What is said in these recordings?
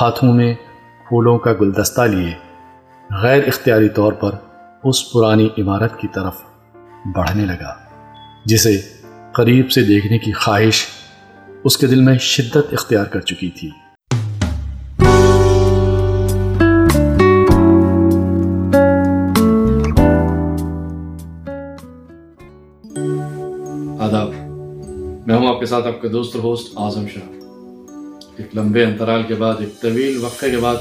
ہاتھوں میں پھولوں کا گلدستہ لیے غیر اختیاری طور پر اس پرانی عمارت کی طرف بڑھنے لگا، جسے قریب سے دیکھنے کی خواہش اس کے دل میں شدت اختیار کر چکی تھی۔ آداب، میں ہوں آپ کے ساتھ آپ کے دوست ہوسٹ اعظم شاہ۔ ایک لمبے انترال کے بعد، ایک طویل وقفے کے بعد،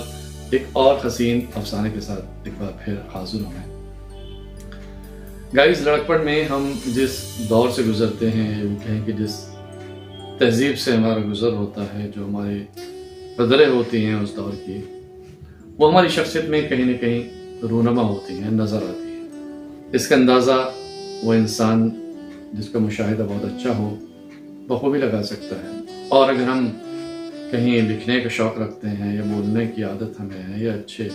ایک اور حسین افسانے کے ساتھ ایک بار پھر حاضر ہوں میں۔ گائز لڑکپڑ میں ہم جس دور سے گزرتے ہیں وہ کہیں کہ جس تہذیب سے ہمارا گزر ہوتا ہے، جو ہماری قدریں ہوتی ہیں اس دور کی، وہ ہماری شخصیت میں کہیں نہ کہیں رونما ہوتی ہیں، نظر آتی ہیں۔ اس کا اندازہ وہ انسان جس کا مشاہدہ بہت اچھا ہو، بخوبی لگا سکتا ہے۔ اور اگر ہم کہیں لکھنے کا شوق رکھتے ہیں یا بولنے کی عادت ہمیں ہے یا اچھے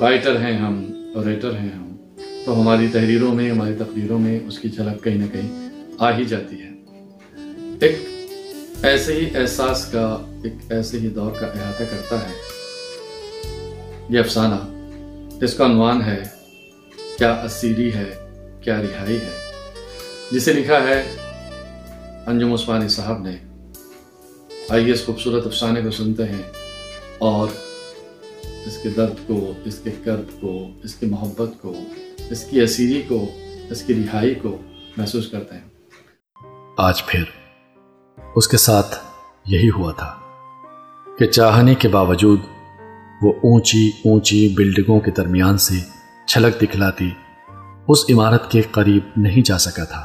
رائٹر ہیں ہم اور ریٹر ہیں ہم۔ تو ہماری تحریروں میں، ہماری تقریروں میں اس کی جھلک کہیں نہ کہیں آ ہی جاتی ہے۔ ایک ایسے ہی احساس کا، ایک ایسے ہی دور کا احاطہ کرتا ہے۔ یہ افسانہ جس کا عنوان ہے، کیا اسیری ہے، کیا رہائی ہے؟ جسے لکھا ہے انجم عثمانی صاحب نے۔ آئیے اس خوبصورت افسانے کو سنتے ہیں اور اس کے درد کو، اس کے کرد کو، اس کی محبت کو، اس کی اسیری کو، اس کی رہائی کو محسوس کرتے ہیں۔ آج پھر اس کے ساتھ یہی ہوا تھا کہ چاہنے کے باوجود وہ اونچی اونچی بلڈنگوں کے درمیان سے چھلک دکھلاتی اس عمارت کے قریب نہیں جا سکا تھا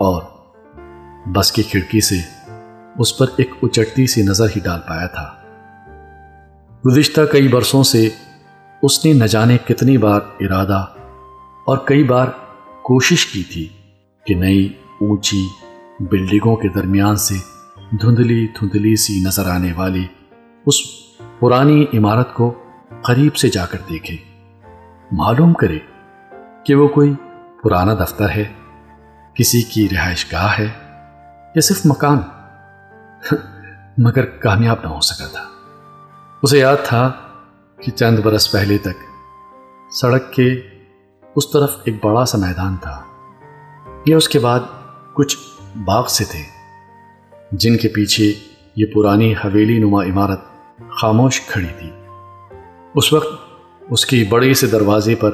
اور بس کی کھڑکی سے اس پر ایک اچٹتی سی نظر ہی ڈال پایا تھا۔ گزشتہ کئی برسوں سے اس نے نہ جانے کتنی بار ارادہ اور کئی بار کوشش کی تھی کہ نئی اونچی بلڈنگوں کے درمیان سے دھندلی دھندلی سی نظر آنے والی اس پرانی عمارت کو قریب سے جا کر دیکھے۔ معلوم کرے کہ وہ کوئی پرانا دفتر ہے، کسی کی رہائش گاہ ہے یا صرف مکان۔ مگر کامیاب نہ ہو سکا تھا۔ اسے یاد تھا کہ چند برس پہلے تک سڑک کے اس طرف ایک بڑا سا میدان تھا۔ یا اس کے بعد کچھ باغ سے تھے، جن کے پیچھے یہ پرانی حویلی نما عمارت خاموش کھڑی تھی۔ اس وقت اس کی بڑے سے دروازے پر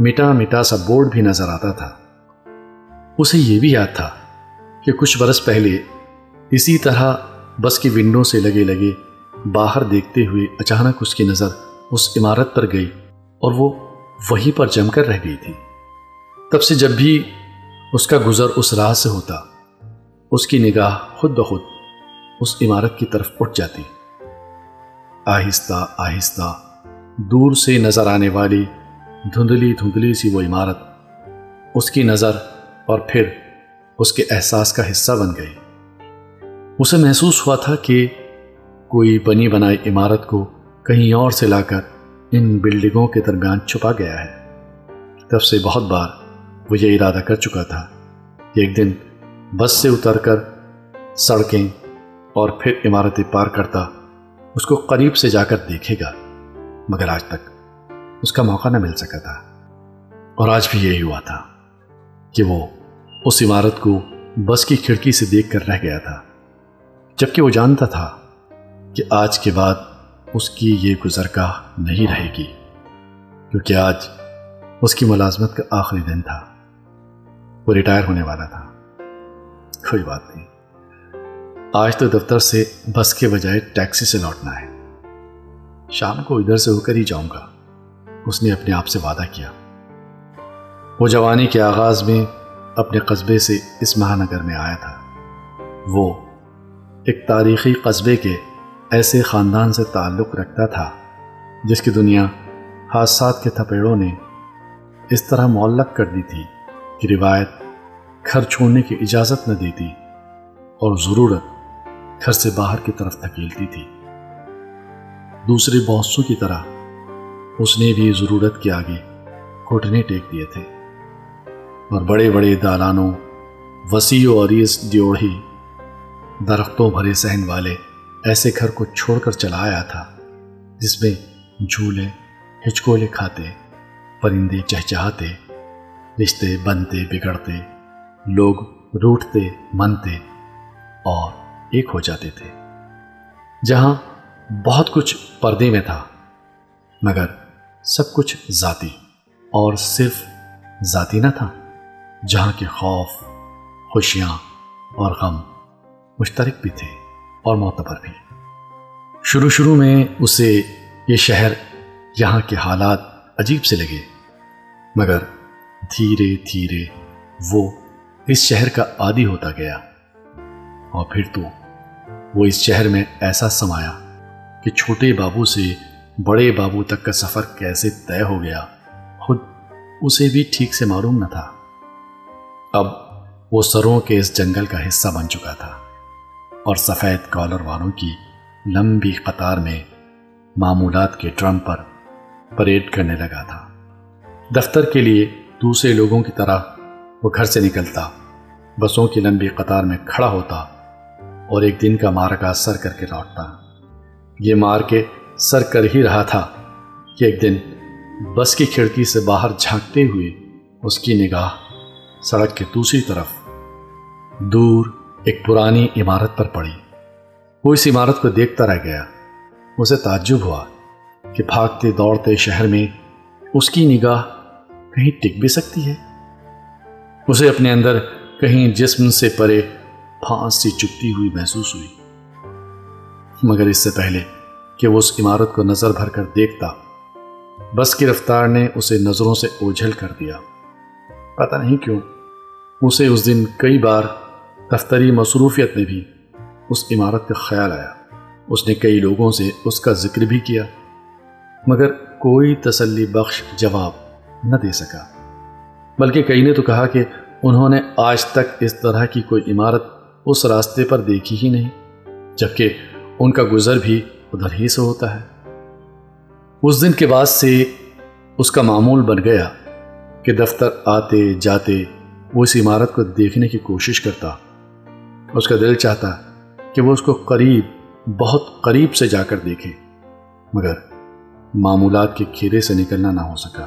مٹا مٹا سا بورڈ بھی نظر آتا تھا۔ اسے یہ بھی یاد تھا کہ کچھ برس پہلے اسی طرح بس کی ونڈو سے لگے لگے باہر دیکھتے ہوئے اچانک اس کی نظر اس عمارت پر گئی اور وہ وہیں پر جم کر رہ گئی تھی۔ تب سے جب بھی اس کا گزر اس راہ سے ہوتا، اس کی نگاہ خود بخود اس عمارت کی طرف اٹھ جاتی۔ آہستہ آہستہ دور سے نظر آنے والی دھندلی دھندلی سی وہ عمارت اس کی نظر اور پھر اس کے احساس کا حصہ بن گئی۔ اسے محسوس ہوا تھا کہ کوئی بنی بنائی عمارت کو کہیں اور سے لا کر ان بلڈنگوں کے درمیان چھپا گیا ہے۔ تب سے بہت بار وہ یہ ارادہ کر چکا تھا۔ کہ ایک دن بس سے اتر کر سڑکیں اور پھر عمارتیں پار کرتا اس کو قریب سے جا کر دیکھے گا، مگر آج تک اس کا موقع نہ مل سکا تھا۔ اور آج بھی یہی ہوا تھا کہ وہ اس عمارت کو بس کی کھڑکی سے دیکھ کر رہ گیا تھا۔ جبکہ وہ جانتا تھا کہ آج کے بعد اس کی یہ گزرگاہ نہیں رہے گی، کیونکہ آج اس کی ملازمت کا آخری دن تھا۔ وہ ریٹائر ہونے والا تھا۔ کوئی بات نہیں۔ آج تو دفتر سے بس کے بجائے ٹیکسی سے لوٹنا ہے۔ شام کو ادھر سے ہو کر ہی جاؤں گا۔ اس نے اپنے آپ سے وعدہ کیا۔ وہ جوانی کے آغاز میں اپنے قصبے سے اس مہانگر میں آیا تھا۔ وہ ایک تاریخی قصبے کے ایسے خاندان سے تعلق رکھتا تھا، جس کی دنیا حادثات کے تھپیڑوں نے اس طرح معلق کر دی تھی کہ روایت گھر چھوڑنے کی اجازت نہ دیتی اور ضرورت گھر سے باہر کی طرف دھکیلتی تھی۔ دوسرے بہت کی طرح اس نے بھی ضرورت کے آگے گھٹنے ٹیک دیے تھے۔ اور بڑے بڑے دالانوں، وسیع و عریض دیوڑھی درختوں بھرے سہن والے ایسے گھر کو چھوڑ کر چلا آیا تھا، جس میں جھولے، ہچکولے کھاتے، پرندے چہچہاتے، رشتے بنتے، بگڑتے، لوگ روٹتے، منتے اور ایک ہو جاتے تھے، جہاں بہت کچھ پردے میں تھا، مگر سب کچھ ذاتی اور صرف ذاتی نہ تھا، جہاں کے خوف، خوشیاں اور غم مشترک بھی تھے اور معتبر بھی۔ شروع شروع میں اسے یہ شہر یہاں کے حالات عجیب سے لگے، مگر دھیرے دھیرے وہ اس شہر کا عادی ہوتا گیا۔ اور پھر تو وہ اس شہر میں ایسا سمایا کہ چھوٹے بابو سے بڑے بابو تک کا سفر کیسے طے ہو گیا، خود اسے بھی ٹھیک سے معلوم نہ تھا۔ اب وہ سروں کے اس جنگل کا حصہ بن چکا تھا۔ اور سفید کالر والوں کی لمبی قطار میں معمولات کے ڈرم پر پریڈ کرنے لگا تھا۔ دفتر کے لیے دوسرے لوگوں کی طرح وہ گھر سے نکلتا، بسوں کی لمبی قطار میں کھڑا ہوتا اور ایک دن کا مار کا سر کر کے لوٹتا۔ یہ مار کے سر کر ہی رہا تھا کہ ایک دن بس کی کھڑکی سے باہر جھانکتے ہوئے اس کی نگاہ سڑک کے دوسری طرف دور ایک پرانی عمارت پر پڑی۔ وہ اس عمارت کو دیکھتا رہ گیا۔ اسے تعجب ہوا کہ بھاگتے دوڑتے شہر میں اس کی نگاہ کہیں ٹک بھی سکتی ہے۔ اسے اپنے اندر کہیں جسم سے پرے پھانس سی چکتی ہوئی محسوس ہوئی۔ مگر اس سے پہلے کہ وہ اس عمارت کو نظر بھر کر دیکھتا، بس کی رفتار نے اسے نظروں سے اوجھل کر دیا۔ پتہ نہیں کیوں، اسے اس دن کئی بار دفتری مصروفیت میں بھی اس عمارت کا خیال آیا۔ اس نے کئی لوگوں سے اس کا ذکر بھی کیا، مگر کوئی تسلی بخش جواب نہ دے سکا۔ بلکہ کئی نے تو کہا کہ انہوں نے آج تک اس طرح کی کوئی عمارت اس راستے پر دیکھی ہی نہیں، جبکہ ان کا گزر بھی ادھر ہی سے ہوتا ہے۔ اس دن کے بعد سے اس کا معمول بن گیا کہ دفتر آتے جاتے وہ اس عمارت کو دیکھنے کی کوشش کرتا۔ اس کا دل چاہتا کہ وہ اس کو قریب، بہت قریب سے جا کر دیکھے، مگر معمولات کے کھیرے سے نکلنا نہ ہو سکا۔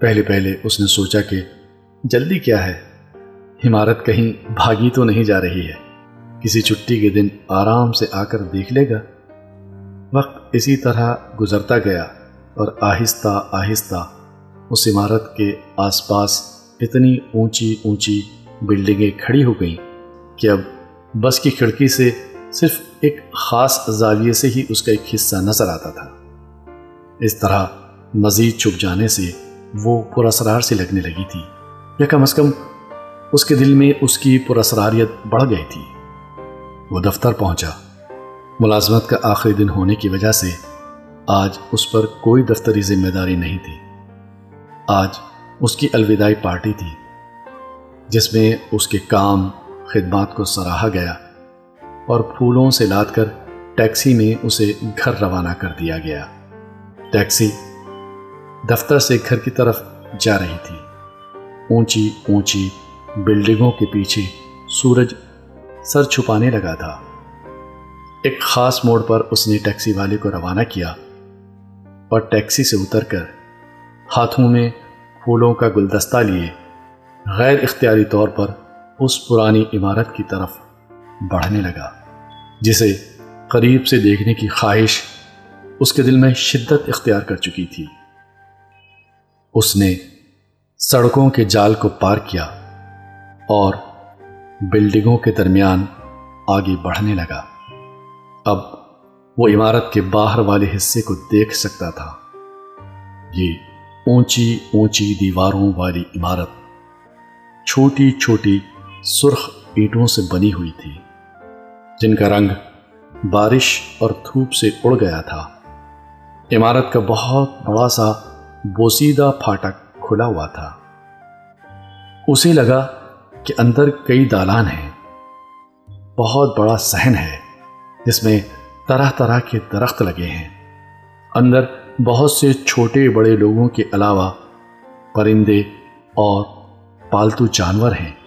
پہلے پہلے اس نے سوچا کہ جلدی کیا ہے؟ عمارت کہیں بھاگی تو نہیں جا رہی ہے۔ کسی چھٹی کے دن آرام سے آ کر دیکھ لے گا۔ وقت اسی طرح گزرتا گیا اور آہستہ آہستہ اس عمارت کے آس پاس اتنی اونچی اونچی بلڈنگیں کھڑی ہو گئیں۔ کہ اب بس کی کھڑکی سے صرف ایک خاص زاویے سے ہی اس کا ایک حصہ نظر آتا تھا۔ اس طرح مزید چھپ جانے سے وہ پراسرار سے لگنے لگی تھی۔ یا کم از کم اس کے دل میں اس کی پراسراریت بڑھ گئی تھی۔ وہ دفتر پہنچا۔ ملازمت کا آخری دن ہونے کی وجہ سے آج اس پر کوئی دفتری ذمہ داری نہیں تھی۔ آج اس کی الوداعی پارٹی تھی، جس میں اس کے کام خدمات کو سراہا گیا اور پھولوں سے لاد کر ٹیکسی میں اسے گھر روانہ کر دیا گیا۔ ٹیکسی دفتر سے گھر کی طرف جا رہی تھی۔ اونچی اونچی بلڈنگوں کے پیچھے سورج سر چھپانے لگا تھا۔ ایک خاص موڑ پر اس نے ٹیکسی والے کو روانہ کیا اور ٹیکسی سے اتر کر ہاتھوں میں پھولوں کا گلدستہ لیے۔ غیر اختیاری طور پر اس پرانی عمارت کی طرف بڑھنے لگا، جسے قریب سے دیکھنے کی خواہش اس کے دل میں شدت اختیار کر چکی تھی۔ اس نے سڑکوں کے جال کو پار کیا اور بلڈنگوں کے درمیان آگے بڑھنے لگا۔ اب وہ عمارت کے باہر والے حصے کو دیکھ سکتا تھا۔ یہ اونچی اونچی دیواروں والی عمارت، چھوٹی چھوٹی سرخ اینٹوں سے بنی ہوئی تھی، جن کا رنگ بارش اور دھوپ سے اڑ گیا تھا۔ عمارت کا بہت بڑا سا بوسیدہ پھاٹک کھلا ہوا تھا۔ اسے لگا کہ اندر کئی دالان ہیں۔ بہت بڑا سہن ہے، جس میں طرح طرح کے درخت لگے ہیں۔ اندر بہت سے چھوٹے بڑے لوگوں کے علاوہ پرندے اور پالتو جانور ہیں۔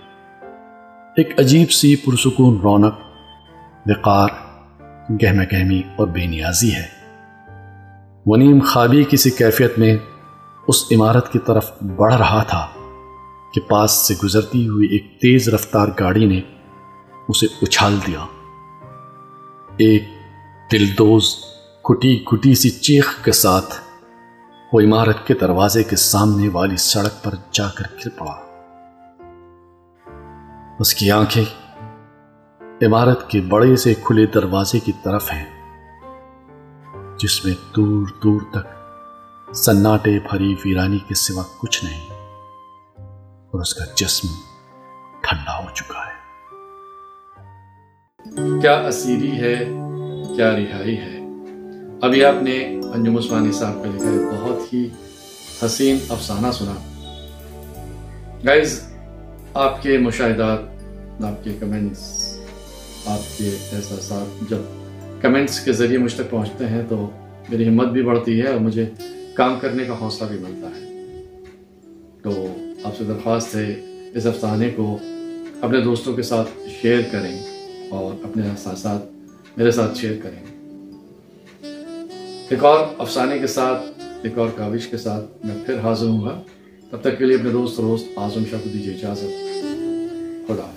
ایک عجیب سی پرسکون رونق، وقار گہمہ گہمی اور بے نیازی ہے۔ ونیم خوابی کسی کیفیت میں اس عمارت کی طرف بڑھ رہا تھا کہ پاس سے گزرتی ہوئی ایک تیز رفتار گاڑی نے اسے اچھال دیا۔ ایک دلدوز کٹی کٹی سی چیخ کے ساتھ وہ عمارت کے دروازے کے سامنے والی سڑک پر جا کر گر پڑا۔ اس کی آنکھیں عمارت کے بڑے سے کھلے دروازے کی طرف ہیں، جس میں دور دور تک سناٹے بھری ویرانی کے سوا کچھ نہیں، اور اس کا جسم ٹھنڈا ہو چکا ہے۔ کیا اسیری ہے، کیا رہائی ہے؟ ابھی آپ نے انجم عثمانی صاحب کا لکھا ہے، بہت ہی حسین افسانہ سنا۔ گائز آپ کے مشاہدات، آپ کے کمنٹس، آپ کے احساسات، جب کمنٹس کے ذریعے مجھ تک پہنچتے ہیں تو میری ہمت بھی بڑھتی ہے اور مجھے کام کرنے کا حوصلہ بھی ملتا ہے۔ تو آپ سے درخواست ہے، اس افسانے کو اپنے دوستوں کے ساتھ شیئر کریں اور اپنے احساسات میرے ساتھ شیئر کریں۔ ایک اور افسانے کے ساتھ، ایک اور کاوش کے ساتھ میں پھر حاضر ہوں گا۔ تب تک کے لیے اپنے دوست روست آزم شاہ کو دیجیے اجازت۔ خدا